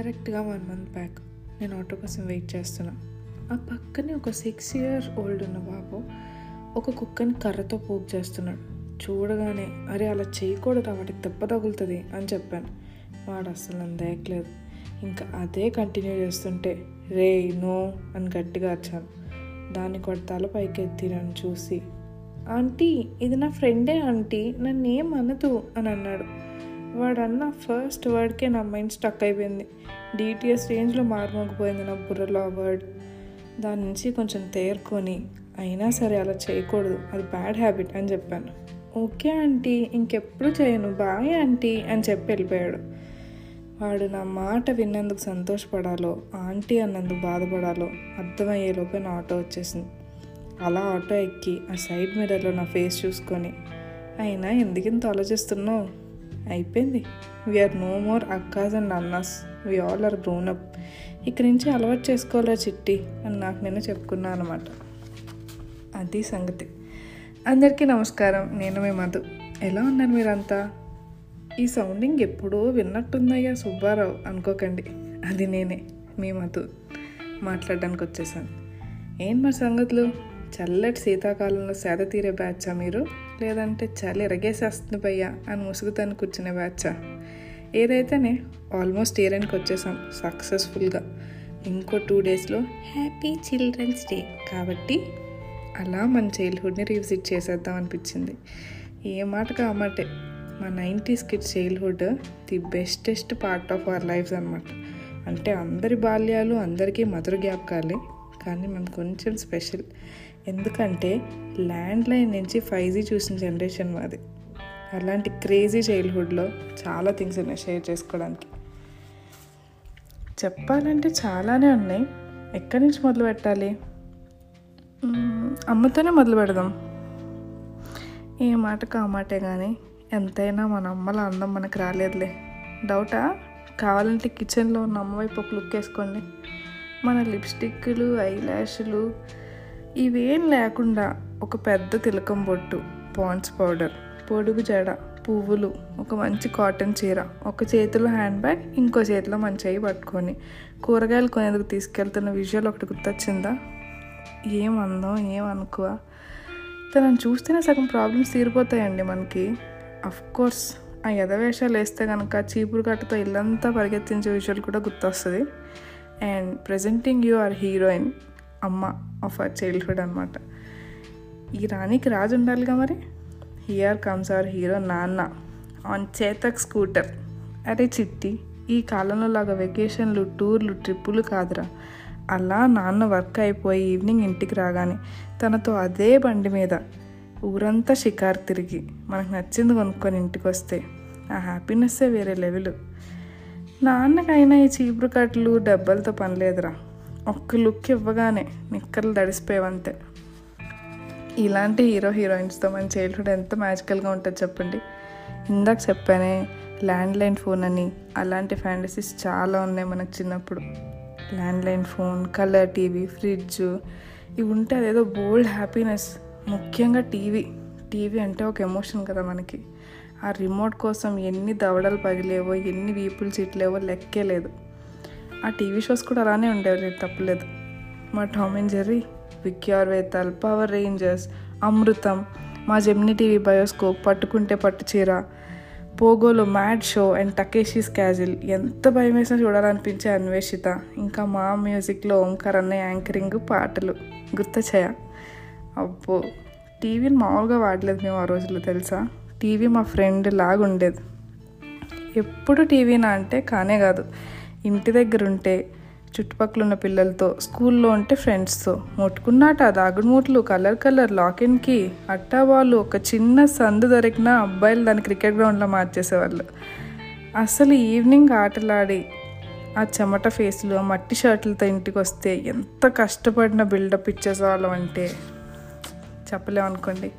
కరెక్ట్గా one month back నేను auto కోసం వెయిట్ చేస్తున్నా. ఆ పక్కనే ఒక సిక్స్ ఇయర్ ఓల్డ్ ఉన్న బాబు ఒక కుక్కని కర్రతో పోక్ చేస్తున్నాడు. చూడగానే అరే అలా చేయకూడదు వాటికి దెబ్బ తగులుతుంది అని చెప్పాను. వాడు అసలు నన్ను ఇంకా అదే కంటిన్యూ చేస్తుంటే రే నో అని గట్టిగా అరిచాను. దాన్ని కొడతాల పైకి నన్ను చూసి ఆంటీ ఇది నా ఫ్రెండే ఆంటీ నన్ను ఏం అనదు అని అన్నాడు. వాడు అన్న ఫస్ట్ వర్డ్కే నా మైండ్ స్టక్ అయిపోయింది. డిటిఎస్ రేంజ్లో మారుమోగిపోయింది నా బుర్రలో ఆ వర్డ్ దాని నుంచి కొంచెం తేరుకొని అయినా సరే అలా చేయకూడదు. అది బ్యాడ్ హ్యాబిట్ అని చెప్పాను. Okay aunty. ఇంకెప్పుడు చేయను. బాయ్ ఆంటీ అని చెప్పి వెళ్ళిపోయాడు. వాడు నా మాట విన్నందుకు సంతోషపడాలో ఆంటీ అన్నందుకు బాధపడాలో అర్థమయ్యేలోపే నా ఆటో వచ్చేసింది. అలా ఆటో ఎక్కి ఆ సైడ్ మిర్రర్లో నా ఫేస్ చూసుకొని అయినా ఎందుకింత ఆలోచిస్తున్నావు? అయిపోయింది. We're no more akkas and annas. We all are grown up ఇక్కడి నుంచి అలవాటు చేసుకోవాలా చిట్టి అని నాకు నేను చెప్పుకున్నాను అనమాట అది సంగతి. అందరికీ నమస్కారం. నేను మీ మధు. ఎలా ఉన్నారు మీరంతా? ఈ సౌండింగ్ ఎప్పుడో విన్నట్టుందయ్యా సుబ్బారావు. అనుకోకండి. అది నేనే మీ మధు. మాట్లాడడానికి వచ్చేసాను. ఏం మరి సంగతులు? చల్లటి శీతాకాలంలో సేద తీరే బ్యాచా మీరు? లేదంటే చలి ఎరగేసేస్తుంది భయ్యా అని ముసుగుతాను కూర్చునే బ్యాచా. ఏదైతేనే ఆల్మోస్ట్ ఇయర్కి వచ్చేసాం సక్సెస్ఫుల్గా. ఇంకో టూ డేస్లో హ్యాపీ చిల్డ్రన్స్ డే. కాబట్టి అలా మన చైల్డ్హుడ్ని రీవిజిట్ చేసేద్దాం అనిపించింది. ఏ మాటగా అమ్మటే మా nineties kids childhood the bestest part of our lives అనమాట అంటే అందరి బాల్యాలు అందరికీ మధుర జ్ఞాపకాలే. కానీ మేము కొంచెం స్పెషల్. ఎందుకంటే ల్యాండ్ లైన్ నుంచి ఫైవ్ జీ చూసిన జనరేషన్ మాది. అలాంటి క్రేజీ చైల్డ్హుడ్లో చాలా థింగ్స్ ఉన్నాయి షేర్ చేసుకోవడానికి. చెప్పాలంటే చాలానే ఉన్నాయి. ఎక్కడి నుంచి మొదలు పెట్టాలి? అమ్మతోనే మొదలు పెడదాం. ఏ మాటకు ఆ మాటే కానీ ఎంతైనా మన అమ్మల అందం మనకు రాలేదులే. డౌటా? కావాలంటే కిచెన్లో ఉన్న అమ్మవైపు ఒక లుక్ వేసుకోండి. మన లిప్స్టిక్లు ఐ ల్యాష్లు ఇవేం లేకుండా ఒక పెద్ద తిలకం బొట్టు పాండ్స్ పౌడర్ పొడుగు జడ పువ్వులు ఒక మంచి కాటన్ చీర ఒక చేతిలో హ్యాండ్ బ్యాగ్ ఇంకో చేతిలో మంచి అయ్యి పట్టుకొని కూరగాయలు కొనేందుకు తీసుకెళ్తున్న విజువల్ ఒకటి గుర్తొచ్చిందా? ఏం అందం ఏం అనుకో తనని చూస్తేనే సగం ప్రాబ్లమ్స్ తీరిపోతాయండి మనకి. అఫ్ కోర్స్ ఆ ఎదవేషాలు వేస్తే కనుక చీపురు కట్టతో ఇల్లంతా పరిగెత్తించే విజువల్ కూడా గుర్తొస్తుంది. And presenting you are heroine amma of our childhood అనమాట ఈ రాణికి రాజు ఉండాలిగా మరి? Here comes our hero nanna on Chetak scooter అరే చిట్టి ఈ కాలంలో లాగా వెకేషన్లు టూర్లు ట్రిప్పులు కాదురా. అలా నాన్న వర్క్ అయిపోయి ఈవినింగ్ ఇంటికి రాగానే తనతో అదే బండి మీద ఊరంతా షికారు తిరిగి మనకు నచ్చింది కొనుక్కొని ఇంటికి వస్తే ఆ హ్యాపీనెస్సే వేరే లెవెల్ నాన్నకైనా ఈ చీపురు కట్లు డబ్బలతో పని లేదురా. ఒక్క లుక్ ఇవ్వగానే నిక్కర్లు దడిసిపోయేవంతే ఇలాంటి హీరో హీరోయిన్స్తో మన చైల్డ్హుడ్ ఎంత మ్యాజికల్గా ఉంటుంది చెప్పండి. ఇందాక చెప్పానే ల్యాండ్లైన్ ఫోన్ అని అలాంటి ఫ్యాంటసీస్ చాలా ఉన్నాయి మనకు చిన్నప్పుడు. Landline phone colour TV fridge ఇవి ఉంటే అదేదో బోల్డ్ హ్యాపీనెస్ ముఖ్యంగా టీవీ టీవీ అంటే ఒక ఎమోషన్ కదా మనకి. ఆ రిమోట్ కోసం ఎన్ని దవడలు పగిలేవో ఎన్ని వీపులు చిట్లేవో లెక్కే లేదు. ఆ టీవీ షోస్ కూడా అలానే ఉండేవి తప్పలేదు. మా టామ్ అండ్ జెర్రీ విక్యూర్ వేతాల్ పవర్ రేంజర్స్ అమృతం మా జెమ్ని టీవీ బయోస్కోప్ పట్టుకుంటే పట్టు చీర పోగోలో mad show and Takeshi's Castle. ఎంత భయం వేసినా చూడాలనిపించే అన్వేషిత. ఇంకా మా మ్యూజిక్లో ఓంకార్ అనే యాంకరింగ్ పాటలు. గుర్తొచ్చాయ? అబ్బో! టీవీని మామూలుగా వాడలేదు మేము ఆ రోజుల్లో తెలుసా? టీవీ మా ఫ్రెండ్ లాగా ఉండేది ఎప్పుడు టీవీనా అంటే కానే కాదు. ఇంటి దగ్గర ఉంటే చుట్టుపక్కల ఉన్న పిల్లలతో స్కూల్లో ఉంటే ఫ్రెండ్స్తో. ముట్టుకున్నాట దాగుడుమూట్లు కలర్ కలర్ లాకెన్కి. అట్టా వాళ్ళు ఒక చిన్న సందు దొరికిన అబ్బాయిలు దాన్ని క్రికెట్ గ్రౌండ్లో మార్చేసేవాళ్ళు. అసలు ఈవినింగ్ ఆటలాడి ఆ చెమట ఫేస్లు ఆ మట్టి షర్ట్లతో ఇంటికి వస్తే ఎంత కష్టపడిన బిల్డప్ ఇచ్చేసేవాళ్ళం అంటే చెప్పలేము అనుకోండి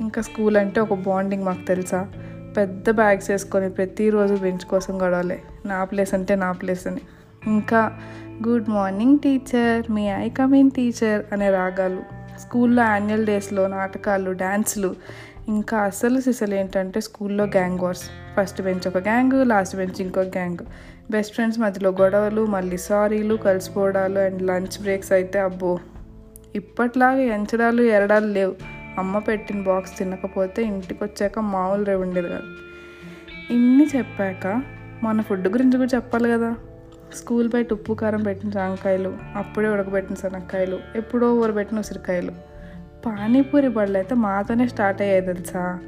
ఇంకా స్కూల్ అంటే ఒక బాండింగ్ మాకు తెలుసా? పెద్ద బ్యాగ్స్ వేసుకొని ప్రతిరోజు బెంచ్ కోసం గొడవలే. నా ప్లేస్ అంటే నా ప్లేస్ అని. ఇంకా good morning teacher may I coming teacher అనే రాగాలు. స్కూల్లో యాన్యువల్ డేస్లో నాటకాలు డ్యాన్స్లు ఇంకా అసలు సిసలు ఏంటంటే స్కూల్లో గ్యాంగ్ వార్స్. ఫస్ట్ బెంచ్ ఒక గ్యాంగ్ లాస్ట్ బెంచ్ ఇంకో గ్యాంగ్. బెస్ట్ ఫ్రెండ్స్ మధ్యలో గొడవలు మళ్ళీ సారీలు కలిసిపోవడాలు అండ్ లంచ్ బ్రేక్స్ అయితే అబ్బో! ఇప్పట్లాగా ఎంచడాలు ఎరడాలు లేవు. అమ్మ పెట్టిన బాక్స్ తినకపోతే ఇంటికి వచ్చాక మామూలు రేవు ఉండేది కాదు. ఇన్ని చెప్పాక మన ఫుడ్ గురించి కూడా చెప్పాలి కదా. స్కూల్ బయట ఉప్పు కారం పెట్టిన జాంకాయలు అప్పుడే ఉడకబెట్టిన శనక్కాయలు ఎప్పుడో ఊరబెట్టిన ఉసిరికాయలు. పానీపూరి బళ్ళు అయితే మాతోనే స్టార్ట్ అయ్యాయి తెలుసా?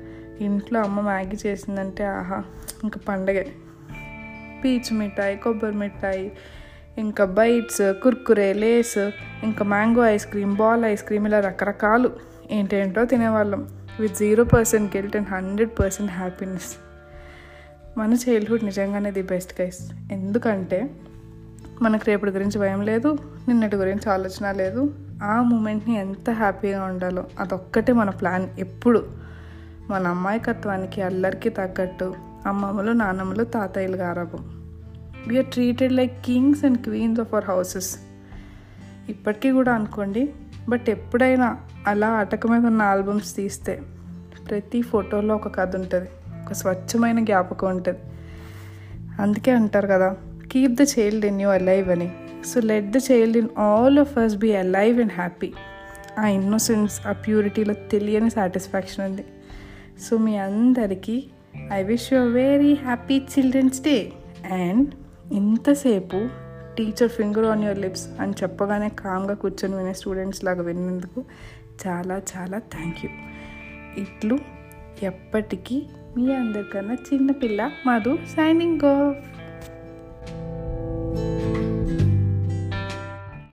ఇంట్లో అమ్మ మ్యాగీ చేసిందంటే ఆహా ఇంకా పండగే. పీచ్ మిఠాయి కొబ్బరి మిఠాయి ఇంకా బైట్స్ కుర్కురే లేస్ ఇంకా mango ice cream ball ice cream ఇలా రకరకాలు. ఏంటేంటో తినేవాళ్ళం. With zero percent guilt and hundred percent happiness మన చైల్డ్హుడ్ నిజంగానే ది బెస్ట్ గైస్ ఎందుకంటే మనకు రేపటి గురించి భయం లేదు నిన్నటి గురించి ఆలోచన లేదు. ఆ మూమెంట్ని ఎంత హ్యాపీగా ఉండాలో అదొక్కటే మన ప్లాన్ ఎప్పుడు. మన అమ్మాయికత్వానికి అల్లరికి తగ్గట్టు అమ్మమ్మలు నాన్నమ్మలు తాతయ్యలు గారాబం. We're treated like kings and queens of our houses ఇప్పటికీ కూడా అనుకోండి బట్ ఎప్పుడైనా అలా అటక మీద ఉన్న ఆల్బమ్స్ తీస్తే ప్రతి ఫోటోలో ఒక కథ ఉంటుంది. ఒక స్వచ్ఛమైన జ్ఞాపకం ఉంటుంది. అందుకే అంటారు కదా keep the child in you alive అని. So let the child in all of us be alive and happy ఆ ఇన్నోసెన్స్ ఆ ప్యూరిటీలో తెలియని సాటిస్ఫాక్షన్ ఉంది. సో మీ అందరికీ I wish you very happy children's day and ఇంతసేపు teacher finger on your lips అని చెప్పగానే కామ్గా కూర్చొని వినే స్టూడెంట్స్ లాగా విన్నందుకు చాలా చాలా థ్యాంక్ యూ ఇట్లు ఎప్పటికీ మీ అందరికన్నా చిన్నపిల్ల మధు సైనింగ్ ఆఫ్